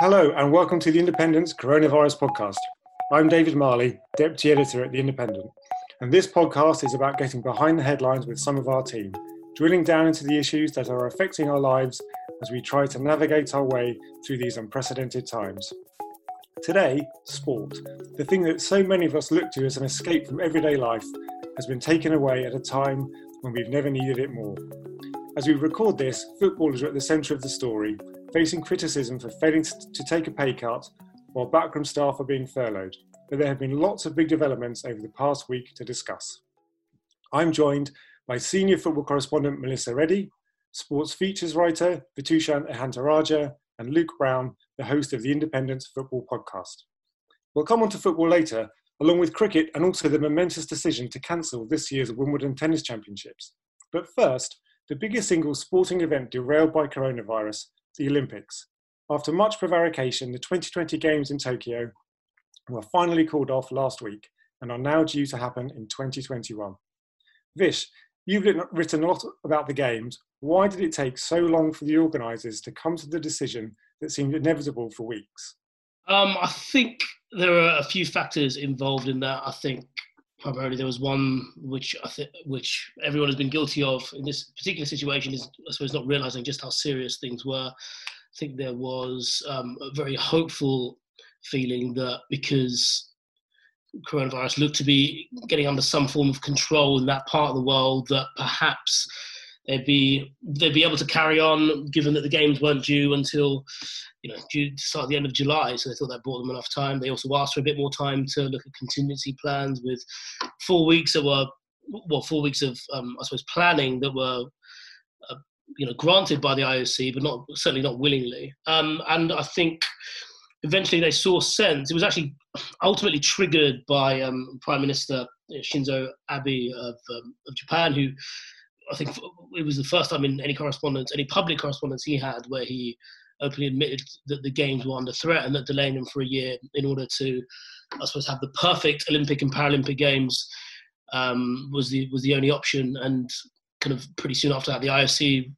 Hello, and welcome to the Independent's Coronavirus Podcast. I'm David Marley, Deputy Editor at The Independent, and this podcast is about getting behind the headlines with some of our team, drilling down into the issues that are affecting our lives as we try to navigate our way through these unprecedented times. Today, sport, the thing that so many of us look to as an escape from everyday life, has been taken away at a time when we've never needed it more. As we record this, footballers are at the centre of the story, facing criticism for failing to take a pay cut while backroom staff are being furloughed. But there have been lots of big developments over the past week to discuss. I'm joined by senior football correspondent Melissa Reddy, sports features writer Vithushan Ehantharajah, and Luke Brown, the host of the Independent Football Podcast. We'll come on to football later, along with cricket and also the momentous decision to cancel this year's Wimbledon Tennis Championships. But first, the biggest single sporting event derailed by coronavirus the Olympics. After much prevarication, the 2020 Games in Tokyo were finally called off last week and are now due to happen in 2021. Vish, you've written a lot about the Games. Why did it take so long for the organisers to come to the decision that seemed inevitable for weeks? Um, I think there are a few factors involved in that. I think primarily there was one which I think which everyone has been guilty of in this particular situation is I suppose not realizing just how serious things were. I think there was um, a very hopeful feeling that because coronavirus looked to be getting under some form of control in that part of the world, that perhaps they'd be they'd be able to carry on, given that the games weren't due until you know due to start the end of July. So they thought that bought them enough time. They also asked for a bit more time to look at contingency plans with four weeks that were well four weeks of um, I suppose planning that were. Uh, you know, granted by the IOC, but not certainly not willingly. Um, and I think eventually they saw sense. It was actually ultimately triggered by um, Prime Minister Shinzo Abe of, um, of Japan, who I think it was the first time in any correspondence, any public correspondence he had, where he openly admitted that the games were under threat and that delaying them for a year in order to, I suppose, have the perfect Olympic and Paralympic games um, was the was the only option. And kind of pretty soon after that, the IOC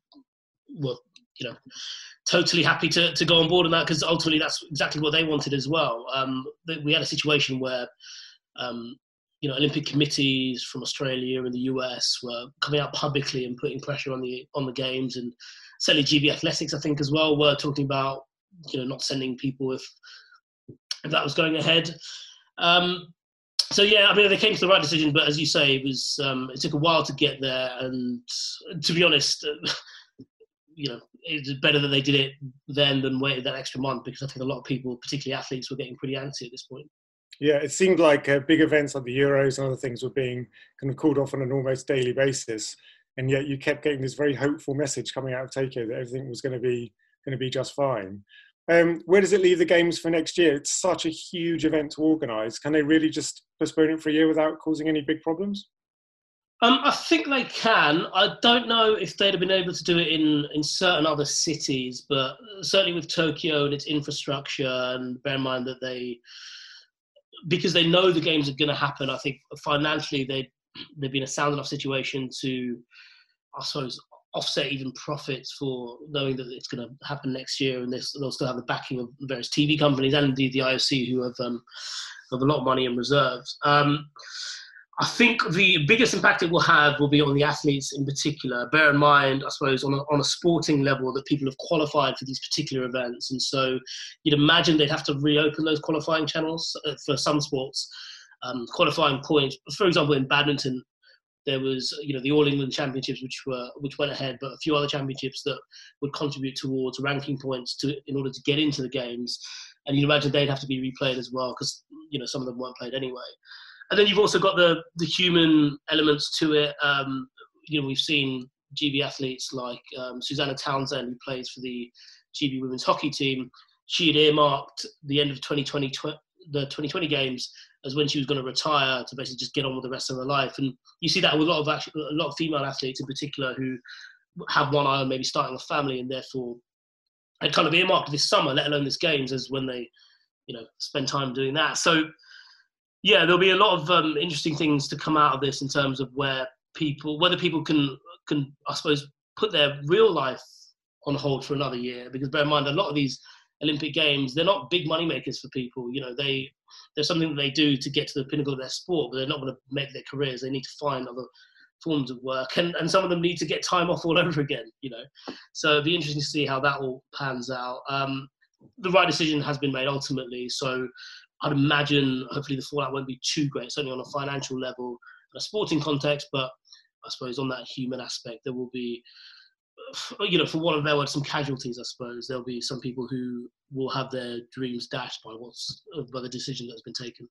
were, you know, totally happy to, to go on board on that because ultimately that's exactly what they wanted as well. Um, we had a situation where um, you know, Olympic committees from Australia and the US were coming out publicly and putting pressure on the on the games, and certainly GB Athletics, I think, as well, were talking about you know not sending people if if that was going ahead. Um, so yeah, I mean, they came to the right decision, but as you say, it was um, it took a while to get there, and to be honest. you know, it's better that they did it then than waited that extra month because I think a lot of people, particularly athletes, were getting pretty antsy at this point. Yeah, it seemed like uh, big events like the Euros and other things were being kind of called off on an almost daily basis, and yet you kept getting this very hopeful message coming out of Tokyo that everything was going to be going to be just fine. Um, where does it leave the games for next year? It's such a huge event to organise. Can they really just postpone it for a year without causing any big problems? Um, I think they can. I don't know if they'd have been able to do it in, in certain other cities, but certainly with Tokyo and its infrastructure, and bear in mind that they because they know the games are going to happen. I think financially they they've been a sound enough situation to, I suppose, offset even profits for knowing that it's going to happen next year, and they'll still have the backing of various TV companies and indeed the IOC who have um, have a lot of money in reserves. Um, I think the biggest impact it will have will be on the athletes in particular. Bear in mind, I suppose, on a, on a sporting level, that people have qualified for these particular events. And so you'd imagine they'd have to reopen those qualifying channels uh, for some sports. Um, qualifying points, for example, in badminton, there was you know the All England Championships, which were which went ahead, but a few other championships that would contribute towards ranking points to in order to get into the games. And you'd imagine they'd have to be replayed as well because you know some of them weren't played anyway. And then you've also got the the human elements to it. Um, you know, we've seen GB athletes like um, Susannah Townsend, who plays for the GB women's hockey team. She had earmarked the end of 2020, the 2020 games as when she was going to retire to basically just get on with the rest of her life. And you see that with a lot of actually, a lot of female athletes in particular who have one eye on maybe starting a family and therefore had kind of earmarked this summer, let alone this games, as when they, you know, spend time doing that. So yeah, there'll be a lot of um, interesting things to come out of this in terms of where people, whether people can can I suppose put their real life on hold for another year. Because bear in mind, a lot of these Olympic Games, they're not big money makers for people. You know, they there's something that they do to get to the pinnacle of their sport, but they're not going to make their careers. They need to find other forms of work, and, and some of them need to get time off all over again. You know, so it'd be interesting to see how that all pans out. Um, the right decision has been made ultimately, so I'd imagine hopefully the fallout won't be too great, certainly on a financial level, in a sporting context, but I suppose on that human aspect, there will be uh, you know, for one of their words, some casualties. I suppose there'll be some people who will have their dreams dashed by what's uh, by the decision that's been taken.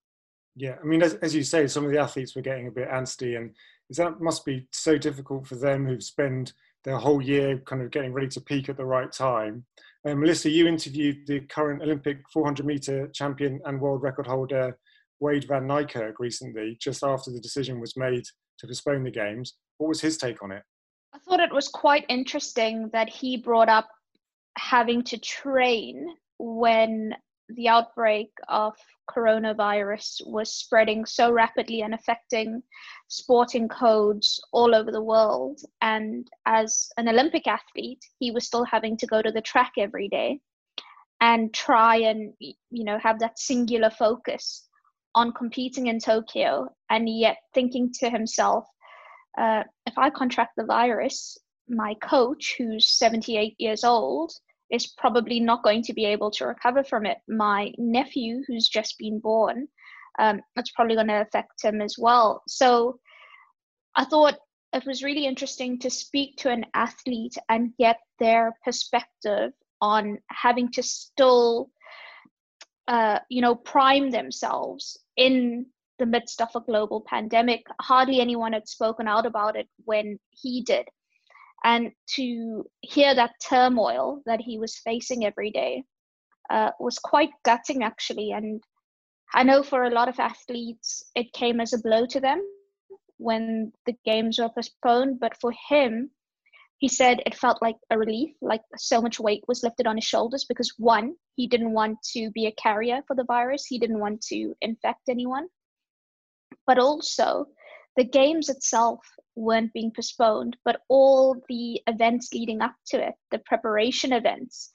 Yeah, I mean, as, as you say, some of the athletes were getting a bit antsy, and that must be so difficult for them who've spent their whole year kind of getting ready to peak at the right time. Um, Melissa, you interviewed the current Olympic 400 meter champion and world record holder Wayde van Niekerk recently, just after the decision was made to postpone the games. What was his take on it? I thought it was quite interesting that he brought up having to train when the outbreak of coronavirus was spreading so rapidly and affecting sporting codes all over the world. And as an Olympic athlete, he was still having to go to the track every day and try and, you know, have that singular focus on competing in Tokyo and yet thinking to himself, uh, if I contract the virus, my coach, who's 78 years old, is probably not going to be able to recover from it. My nephew, who's just been born, um, it's probably going to affect him as well. So I thought it was really interesting to speak to an athlete and get their perspective on having to still, uh, you know, prime themselves in the midst of a global pandemic. Hardly anyone had spoken out about it when he did. And to hear that turmoil that he was facing every day uh, was quite gutting, actually. And I know for a lot of athletes, it came as a blow to them when the games were postponed. But for him, he said it felt like a relief, like so much weight was lifted on his shoulders because one, he didn't want to be a carrier for the virus, he didn't want to infect anyone but also the games itself weren't being postponed, but all the events leading up to it, the preparation events,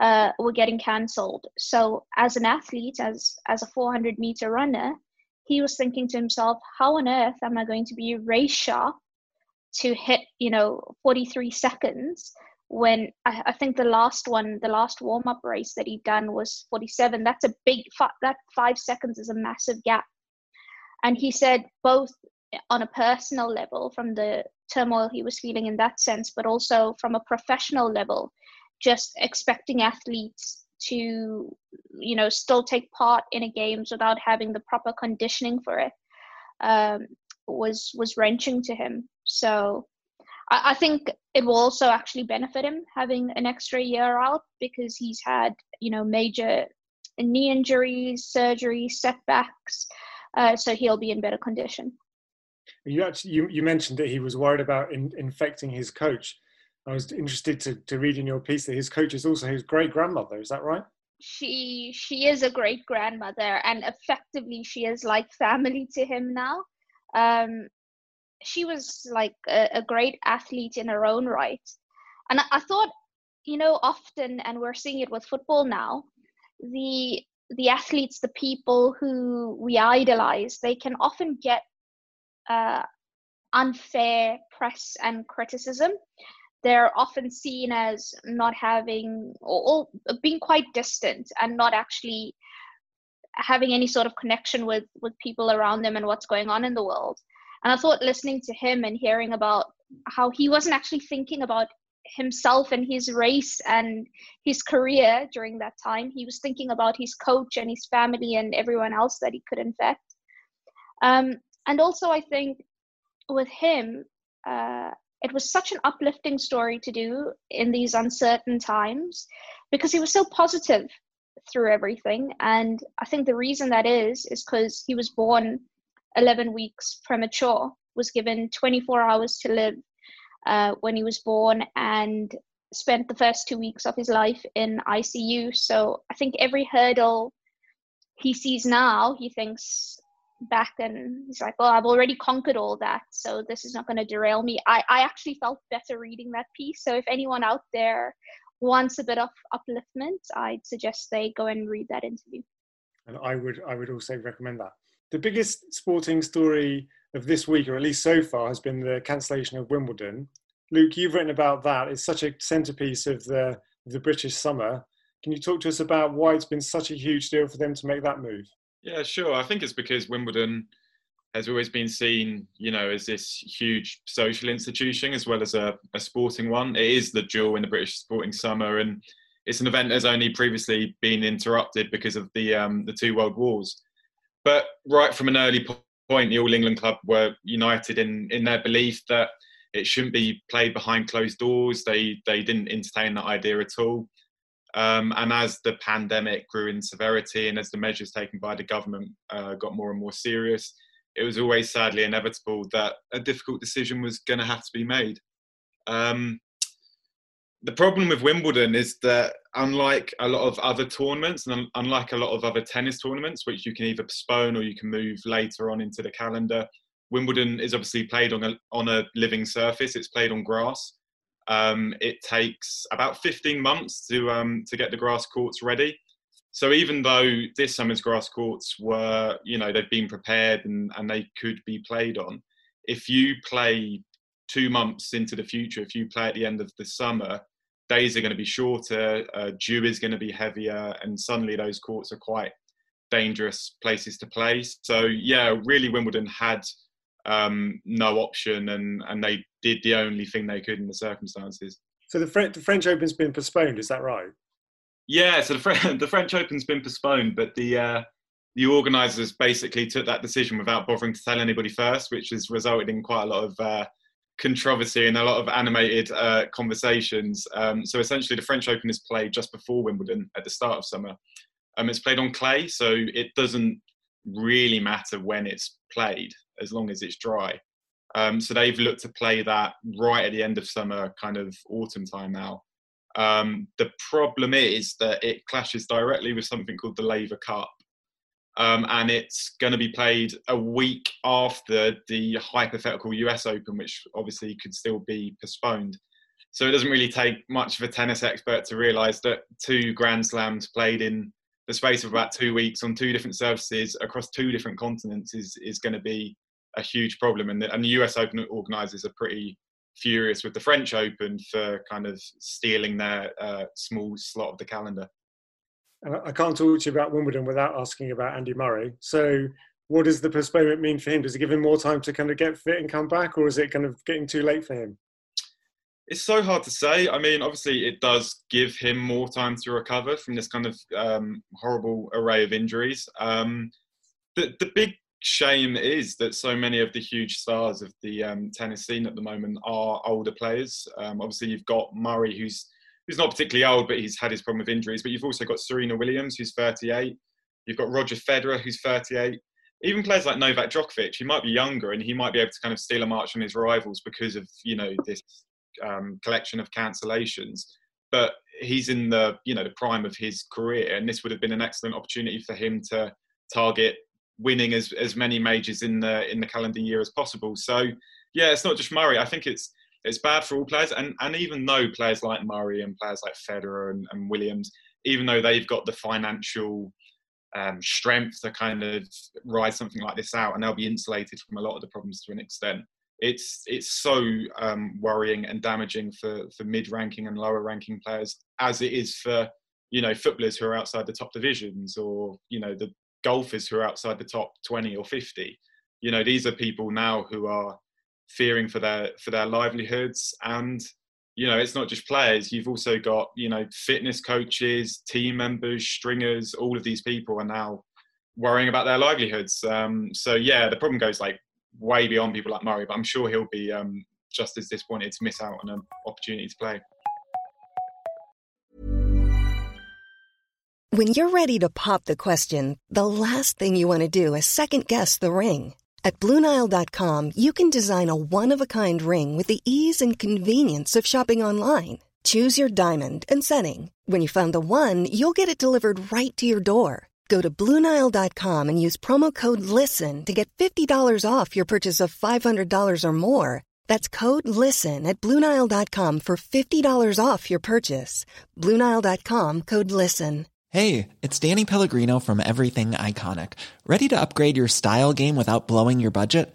uh, were getting cancelled. So, as an athlete, as as a 400 meter runner, he was thinking to himself, "How on earth am I going to be race sharp to hit, you know, 43 seconds?" When I, I think the last one, the last warm up race that he'd done was 47. That's a big. That five seconds is a massive gap and he said both on a personal level from the turmoil he was feeling in that sense but also from a professional level just expecting athletes to you know still take part in a games without having the proper conditioning for it um, was was wrenching to him so I, I think it will also actually benefit him having an extra year out because he's had you know major knee injuries surgery setbacks uh, so he'll be in better condition. You actually you, you mentioned that he was worried about in, infecting his coach. I was interested to, to read in your piece that his coach is also his great grandmother. Is that right? She she is a great grandmother, and effectively she is like family to him now. Um, she was like a, a great athlete in her own right, and I, I thought, you know, often, and we're seeing it with football now, the the athletes, the people who we idolize, they can often get uh, unfair press and criticism. They're often seen as not having or, or being quite distant and not actually having any sort of connection with with people around them and what's going on in the world. And I thought listening to him and hearing about how he wasn't actually thinking about himself and his race and his career during that time. He was thinking about his coach and his family and everyone else that he could infect. Um, and also, I think with him, uh, it was such an uplifting story to do in these uncertain times because he was so positive through everything. And I think the reason that is, is because he was born 11 weeks premature, was given 24 hours to live uh, when he was born, and spent the first two weeks of his life in ICU. So I think every hurdle he sees now, he thinks back and he's like, Well, I've already conquered all that, so this is not going to derail me." I I actually felt better reading that piece. So if anyone out there wants a bit of upliftment, I'd suggest they go and read that interview. And I would I would also recommend that. The biggest sporting story of this week, or at least so far, has been the cancellation of Wimbledon. Luke, you've written about that. It's such a centerpiece of the the British summer. Can you talk to us about why it's been such a huge deal for them to make that move? Yeah, sure. I think it's because Wimbledon has always been seen, you know, as this huge social institution as well as a, a sporting one. It is the jewel in the British sporting summer, and it's an event that's only previously been interrupted because of the um, the two world wars. But right from an early point, the All England club were united in in their belief that it shouldn't be played behind closed doors. They they didn't entertain that idea at all. Um, and as the pandemic grew in severity and as the measures taken by the government uh, got more and more serious, it was always sadly inevitable that a difficult decision was going to have to be made. Um, the problem with Wimbledon is that unlike a lot of other tournaments and unlike a lot of other tennis tournaments, which you can either postpone or you can move later on into the calendar, Wimbledon is obviously played on a on a living surface. It's played on grass. Um, it takes about 15 months to um, to get the grass courts ready. So even though this summer's grass courts were, you know, they've been prepared and, and they could be played on, if you play two months into the future, if you play at the end of the summer, days are going to be shorter, uh, dew is going to be heavier, and suddenly those courts are quite dangerous places to play. So yeah, really Wimbledon had um, no option, and and they did the only thing they could in the circumstances. So the, French, the French Open's been postponed. Is that right? Yeah, so the, French, the French Open's been postponed, but the uh, the organisers basically took that decision without bothering to tell anybody first, which has resulted in quite a lot of uh, controversy and a lot of animated uh, conversations. Um, so essentially, the French Open is played just before Wimbledon at the start of summer. Um, it's played on clay, so it doesn't really matter when it's played as long as it's dry. Um, so they've looked to play that right at the end of summer, kind of autumn time now. Um, the problem is that it clashes directly with something called the Laver Cup. Um, and it's going to be played a week after the hypothetical US Open, which obviously could still be postponed. So it doesn't really take much of a tennis expert to realise that two Grand Slams played in the space of about two weeks on two different surfaces across two different continents is, is going to be a huge problem. And the, and the US Open organisers are pretty furious with the French Open for kind of stealing their uh, small slot of the calendar. I can't talk to you about Wimbledon without asking about Andy Murray. So, what does the postponement mean for him? Does it give him more time to kind of get fit and come back, or is it kind of getting too late for him? It's so hard to say. I mean, obviously, it does give him more time to recover from this kind of um, horrible array of injuries. Um, the the big shame is that so many of the huge stars of the um, tennis scene at the moment are older players. Um, obviously, you've got Murray, who's who's not particularly old, but he's had his problem with injuries. But you've also got Serena Williams, who's 38. You've got Roger Federer, who's 38. Even players like Novak Djokovic, he might be younger and he might be able to kind of steal a march on his rivals because of you know this um, collection of cancellations. But he's in the you know the prime of his career, and this would have been an excellent opportunity for him to target winning as as many majors in the in the calendar year as possible. So yeah, it's not just Murray. I think it's it's bad for all players, and and even though players like Murray and players like Federer and, and Williams, even though they've got the financial um, strength to kind of ride something like this out, and they'll be insulated from a lot of the problems to an extent. It's it's so um, worrying and damaging for for mid-ranking and lower-ranking players, as it is for you know footballers who are outside the top divisions, or you know the golfers who are outside the top 20 or 50. You know these are people now who are fearing for their for their livelihoods and you know, it's not just players. You've also got, you know, fitness coaches, team members, stringers. All of these people are now worrying about their livelihoods. Um, so yeah, the problem goes like way beyond people like Murray. But I'm sure he'll be um, just as disappointed to miss out on an opportunity to play. When you're ready to pop the question, the last thing you want to do is second guess the ring at Bluenile.com, you can design a one of a kind ring with the ease and convenience of shopping online. Choose your diamond and setting. When you find the one, you'll get it delivered right to your door. Go to Bluenile.com and use promo code LISTEN to get $50 off your purchase of $500 or more. That's code LISTEN at Bluenile.com for $50 off your purchase. Bluenile.com code LISTEN. Hey, it's Danny Pellegrino from Everything Iconic. Ready to upgrade your style game without blowing your budget?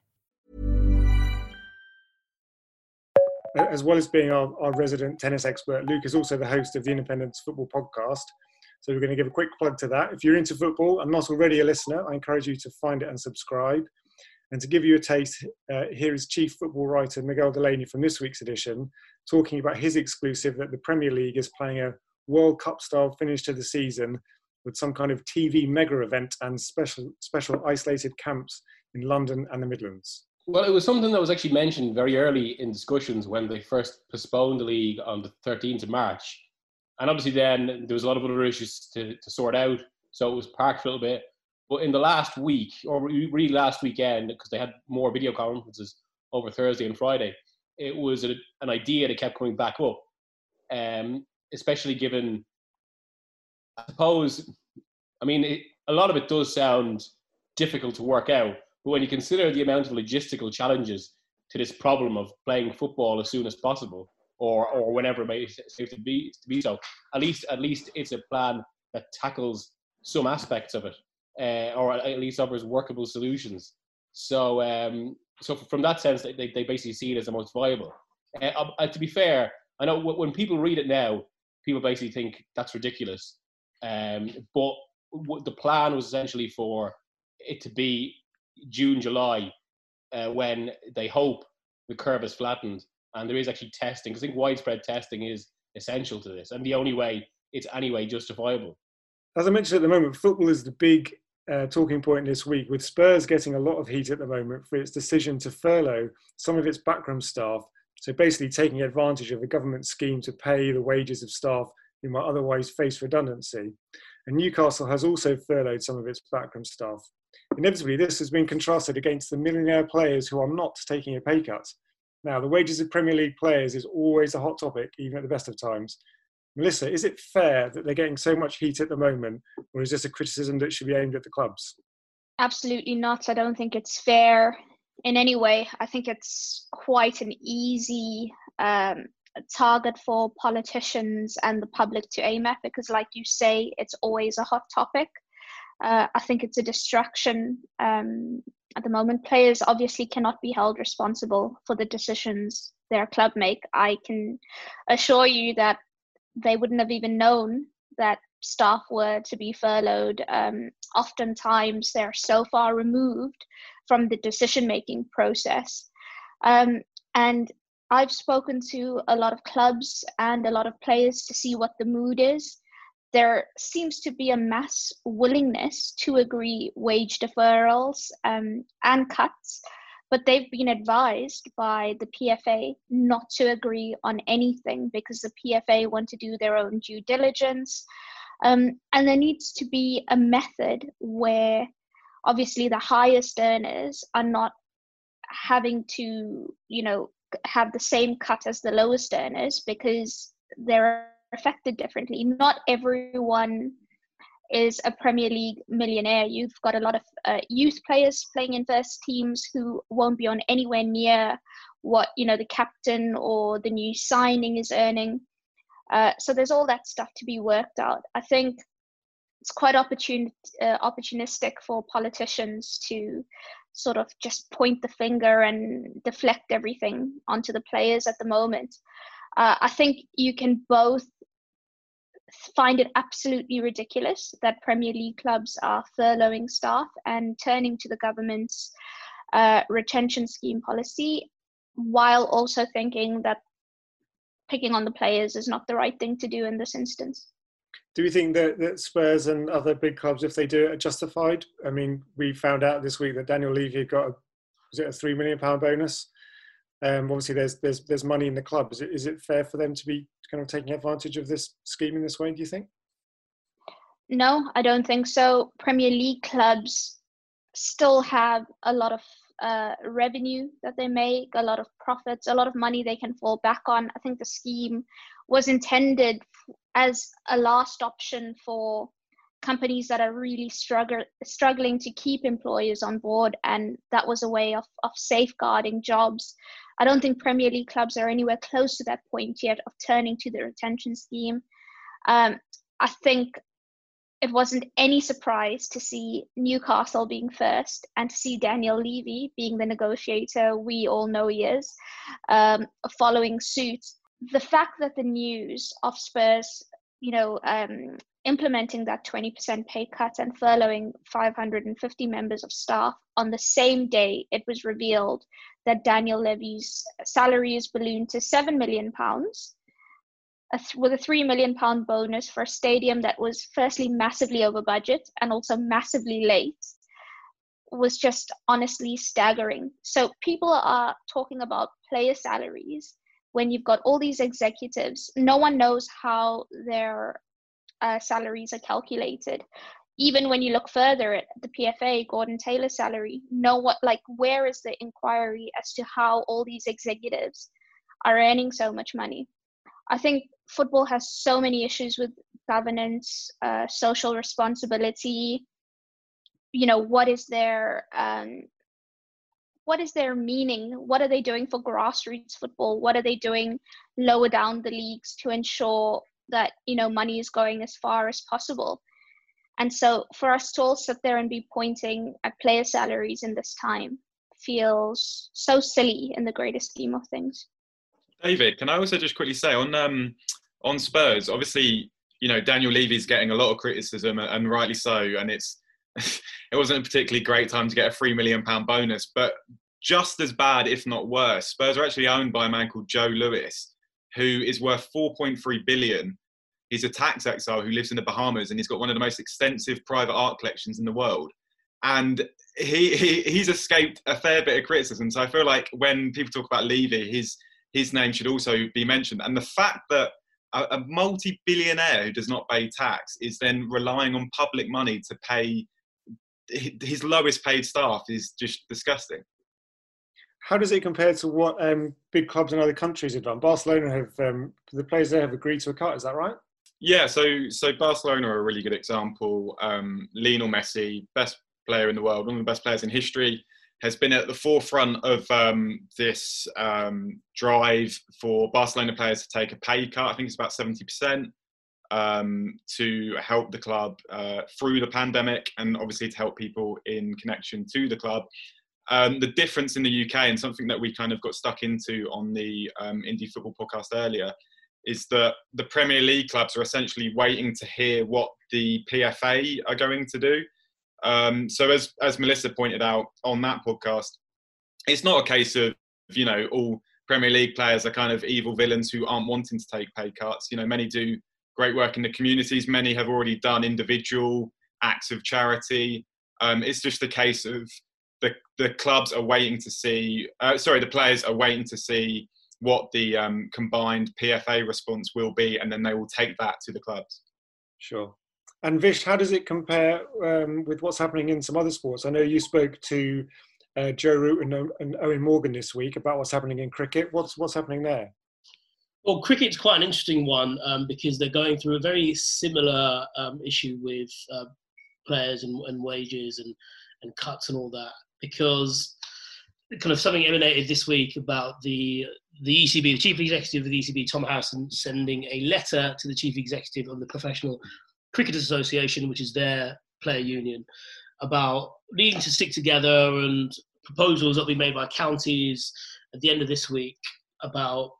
As well as being our, our resident tennis expert, Luke is also the host of the Independence Football Podcast. So we're going to give a quick plug to that. If you're into football and not already a listener, I encourage you to find it and subscribe. And to give you a taste, uh, here is chief football writer Miguel Delaney from this week's edition talking about his exclusive that the Premier League is playing a World Cup style finish to the season with some kind of TV mega event and special special isolated camps in London and the Midlands. Well, it was something that was actually mentioned very early in discussions when they first postponed the league on the 13th of March. And obviously, then there was a lot of other issues to, to sort out, so it was parked a little bit. But in the last week, or really last weekend, because they had more video conferences over Thursday and Friday, it was a, an idea that kept coming back up. Um, especially given, I suppose, I mean, it, a lot of it does sound difficult to work out, but when you consider the amount of logistical challenges to this problem of playing football as soon as possible, or or whenever it may seem to be to be so, at least at least it's a plan that tackles some aspects of it, uh, or at least offers workable solutions. So um, so from that sense, they, they basically see it as the most viable. Uh, uh, to be fair, I know when people read it now, people basically think that's ridiculous. Um, but the plan was essentially for it to be June, July, uh, when they hope the curve is flattened and there is actually testing. I think widespread testing is essential to this, and the only way it's anyway justifiable. As I mentioned at the moment, football is the big uh, talking point this week, with Spurs getting a lot of heat at the moment for its decision to furlough some of its backroom staff so basically taking advantage of a government scheme to pay the wages of staff who might otherwise face redundancy. And Newcastle has also furloughed some of its backroom staff. Inevitably, this has been contrasted against the millionaire players who are not taking a pay cut. Now, the wages of Premier League players is always a hot topic, even at the best of times. Melissa, is it fair that they're getting so much heat at the moment, or is this a criticism that should be aimed at the clubs? Absolutely not. I don't think it's fair in any way. I think it's quite an easy um, target for politicians and the public to aim at because, like you say, it's always a hot topic. Uh, I think it's a distraction um, at the moment. Players obviously cannot be held responsible for the decisions their club make. I can assure you that they wouldn't have even known that staff were to be furloughed. Um, oftentimes, they're so far removed from the decision making process. Um, and I've spoken to a lot of clubs and a lot of players to see what the mood is. There seems to be a mass willingness to agree wage deferrals um, and cuts, but they've been advised by the PFA not to agree on anything because the PFA want to do their own due diligence. Um, and there needs to be a method where obviously the highest earners are not having to, you know, have the same cut as the lowest earners because they're affected differently. Not everyone is a Premier League millionaire. You've got a lot of uh, youth players playing in first teams who won't be on anywhere near what you know the captain or the new signing is earning. Uh, so there's all that stuff to be worked out. I think it's quite opportun- uh, opportunistic for politicians to sort of just point the finger and deflect everything onto the players at the moment. Uh, I think you can both find it absolutely ridiculous that Premier League clubs are furloughing staff and turning to the government's uh, retention scheme policy, while also thinking that picking on the players is not the right thing to do in this instance. Do you think that, that Spurs and other big clubs, if they do it, are justified? I mean, we found out this week that Daniel Levy got a, was it a three million pound bonus? Um, obviously, there's there's there's money in the club. Is it is it fair for them to be kind of taking advantage of this scheme in this way? Do you think? No, I don't think so. Premier League clubs still have a lot of uh, revenue that they make, a lot of profits, a lot of money they can fall back on. I think the scheme was intended as a last option for companies that are really struggle, struggling to keep employers on board, and that was a way of, of safeguarding jobs. I don't think Premier League clubs are anywhere close to that point yet of turning to the retention scheme. Um, I think it wasn't any surprise to see Newcastle being first and to see Daniel Levy being the negotiator we all know he is, um, following suit. The fact that the news of Spurs, you know, um, implementing that 20% pay cut and furloughing 550 members of staff on the same day it was revealed that Daniel Levy's salary is ballooned to 7 million pounds with a three million pound bonus for a stadium that was firstly massively over budget and also massively late was just honestly staggering. So people are talking about player salaries when you've got all these executives. No one knows how their uh, salaries are calculated. Even when you look further at the PFA, Gordon Taylor's salary, know what like where is the inquiry as to how all these executives are earning so much money? I think football has so many issues with governance, uh, social responsibility. You know, what is their um, what is their meaning? What are they doing for grassroots football? What are they doing lower down the leagues to ensure that you know money is going as far as possible? And so, for us to all sit there and be pointing at player salaries in this time feels so silly in the greater scheme of things. David, can I also just quickly say on um, on Spurs, obviously, you know, Daniel Levy's getting a lot of criticism and rightly so. And it's, it wasn't a particularly great time to get a three million pound bonus, but just as bad, if not worse, Spurs are actually owned by a man called Joe Lewis, who is worth 4.3 billion. He's a tax exile who lives in the Bahamas and he's got one of the most extensive private art collections in the world. And he, he he's escaped a fair bit of criticism. So I feel like when people talk about Levy, his his name should also be mentioned. And the fact that a, a multi-billionaire who does not pay tax is then relying on public money to pay his lowest paid staff is just disgusting. How does it compare to what um, big clubs in other countries have done? Barcelona have um, the players there have agreed to a cut. Is that right? Yeah. So so Barcelona are a really good example. Um, Lionel Messi, best player in the world, one of the best players in history, has been at the forefront of um, this um, drive for Barcelona players to take a pay cut. I think it's about 70% um, to help the club uh, through the pandemic and obviously to help people in connection to the club. Um, the difference in the UK and something that we kind of got stuck into on the um, Indy Football podcast earlier is that the Premier League clubs are essentially waiting to hear what the PFA are going to do. Um, so as as Melissa pointed out on that podcast, it's not a case of you know all Premier League players are kind of evil villains who aren't wanting to take pay cuts. You know, many do great work in the communities. Many have already done individual acts of charity. Um, it's just a case of the the clubs are waiting to see. Uh, sorry, the players are waiting to see what the um, combined PFA response will be, and then they will take that to the clubs. Sure. And Vish, how does it compare um, with what's happening in some other sports? I know you spoke to uh, Joe Root and, and, Eoin Morgan this week about what's happening in cricket. What's what's happening there? Well, cricket's quite an interesting one um, because they're going through a very similar um, issue with uh, players and, and wages and, and cuts and all that. Because kind of something emanated this week about the the ECB, the chief executive of the ECB, Tom Harrison, sending a letter to the chief executive of the Professional Cricketers Association, which is their player union, about needing to stick together and proposals that will be made by counties at the end of this week about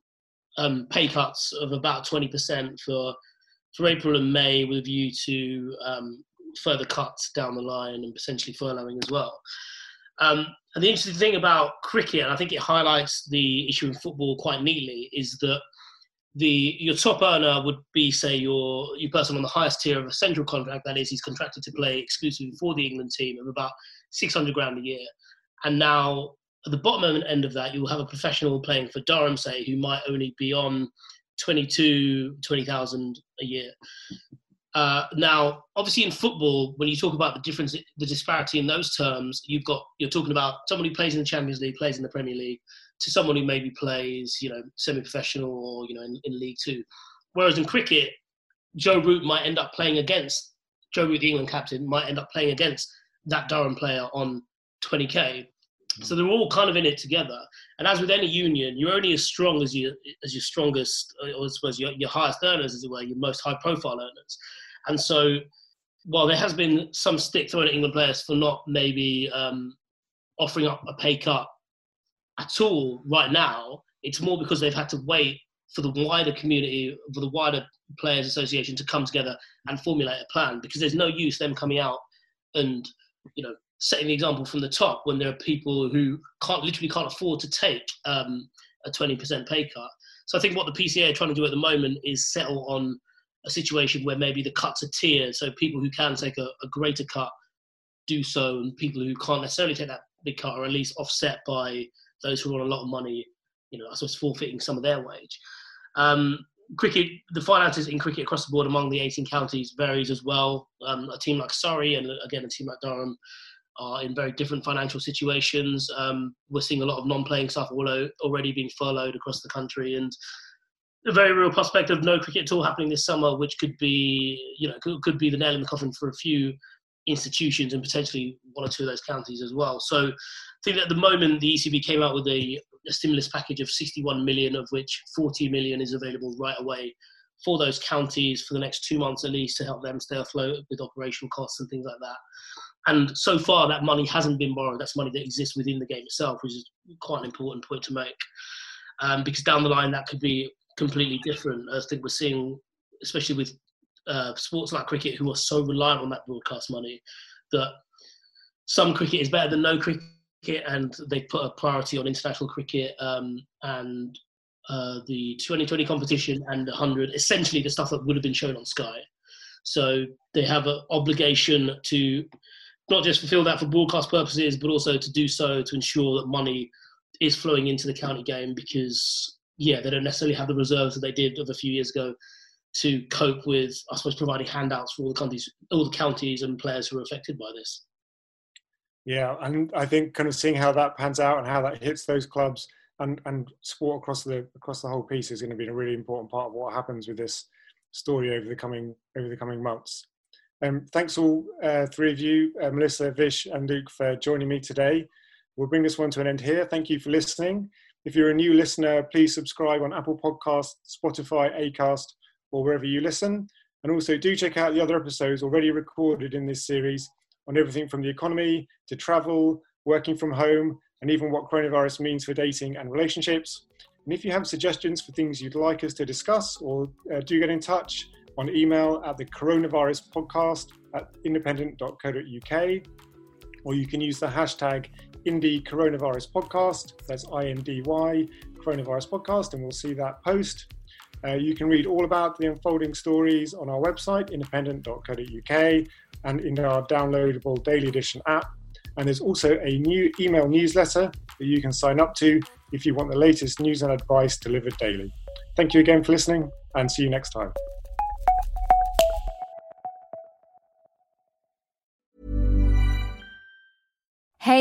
um, pay cuts of about 20% for for April and May with a view to um, further cuts down the line and potentially furloughing as well. Um, and the interesting thing about cricket, and I think it highlights the issue in football quite neatly, is that the your top earner would be say your your person on the highest tier of a central contract that is he's contracted to play exclusively for the England team of about 600 grand a year. And now at the bottom end of that you'll have a professional playing for Durham say who might only be on 22 20,000 a year uh, now obviously in football when you talk about the difference the disparity in those terms you've got you're talking about someone who plays in the Champions League plays in the Premier League to someone who maybe plays, you know, semi-professional or you know in, in League Two. Whereas in cricket, Joe Root might end up playing against Joe Root, the England captain, might end up playing against that Durham player on 20k. Mm-hmm. So they're all kind of in it together. And as with any union, you're only as strong as you as your strongest, or I suppose your, your highest earners, as it were, your most high-profile earners. And so, while there has been some stick thrown at England players for not maybe um, offering up a pay cut at all right now. It's more because they've had to wait for the wider community, for the wider players association to come together and formulate a plan because there's no use them coming out and, you know, setting the example from the top when there are people who can't literally can't afford to take um, a 20% pay cut. So I think what the PCA are trying to do at the moment is settle on a situation where maybe the cuts are tiered, so people who can take a, a greater cut do so, and people who can't necessarily take that big cut are at least offset by those who are on a lot of money, you know, I suppose forfeiting some of their wage. Um, cricket, the finances in cricket across the board among the 18 counties varies as well. Um, a team like Surrey and again a team like Durham are in very different financial situations. Um, we're seeing a lot of non-playing staff already being furloughed across the country, and a very real prospect of no cricket at all happening this summer, which could be, you know, could, could be the nail in the coffin for a few institutions and potentially one or two of those counties as well. So I think that at the moment the ECB came out with a, a, stimulus package of 61 million, of which 40 million is available right away for those counties for the next two months at least to help them stay afloat with operational costs and things like that. And so far, that money hasn't been borrowed. That's money that exists within the game itself, which is quite an important point to make. Um, because down the line, that could be completely different. I think we're seeing, especially with uh, sports like cricket who are so reliant on that broadcast money that some cricket is better than no cricket and they put a priority on international cricket um, and uh, the 2020 competition and the 100 essentially the stuff that would have been shown on sky so they have an obligation to not just fulfill that for broadcast purposes but also to do so to ensure that money is flowing into the county game because yeah they don't necessarily have the reserves that they did of a few years ago to cope with, I suppose, providing handouts for all the counties, all the counties and players who are affected by this. Yeah, and I think kind of seeing how that pans out and how that hits those clubs and, and sport across the across the whole piece is going to be a really important part of what happens with this story over the coming over the coming months. Um, thanks all uh, three of you, uh, Melissa, Vish, and Luke, for joining me today. We'll bring this one to an end here. Thank you for listening. If you're a new listener, please subscribe on Apple Podcasts, Spotify, Acast, or wherever you listen. And also do check out the other episodes already recorded in this series on everything from the economy to travel, working from home, and even what coronavirus means for dating and relationships. And if you have suggestions for things you'd like us to discuss, or uh, do get in touch on email at the coronavirus podcast at independent.co.uk, or you can use the hashtag Indy Coronavirus Podcast. That's I N D Y coronavirus podcast, and we'll see that post. Uh, you can read all about the unfolding stories on our website, independent.co.uk, and in our downloadable daily edition app. And there's also a new email newsletter that you can sign up to if you want the latest news and advice delivered daily. Thank you again for listening, and see you next time.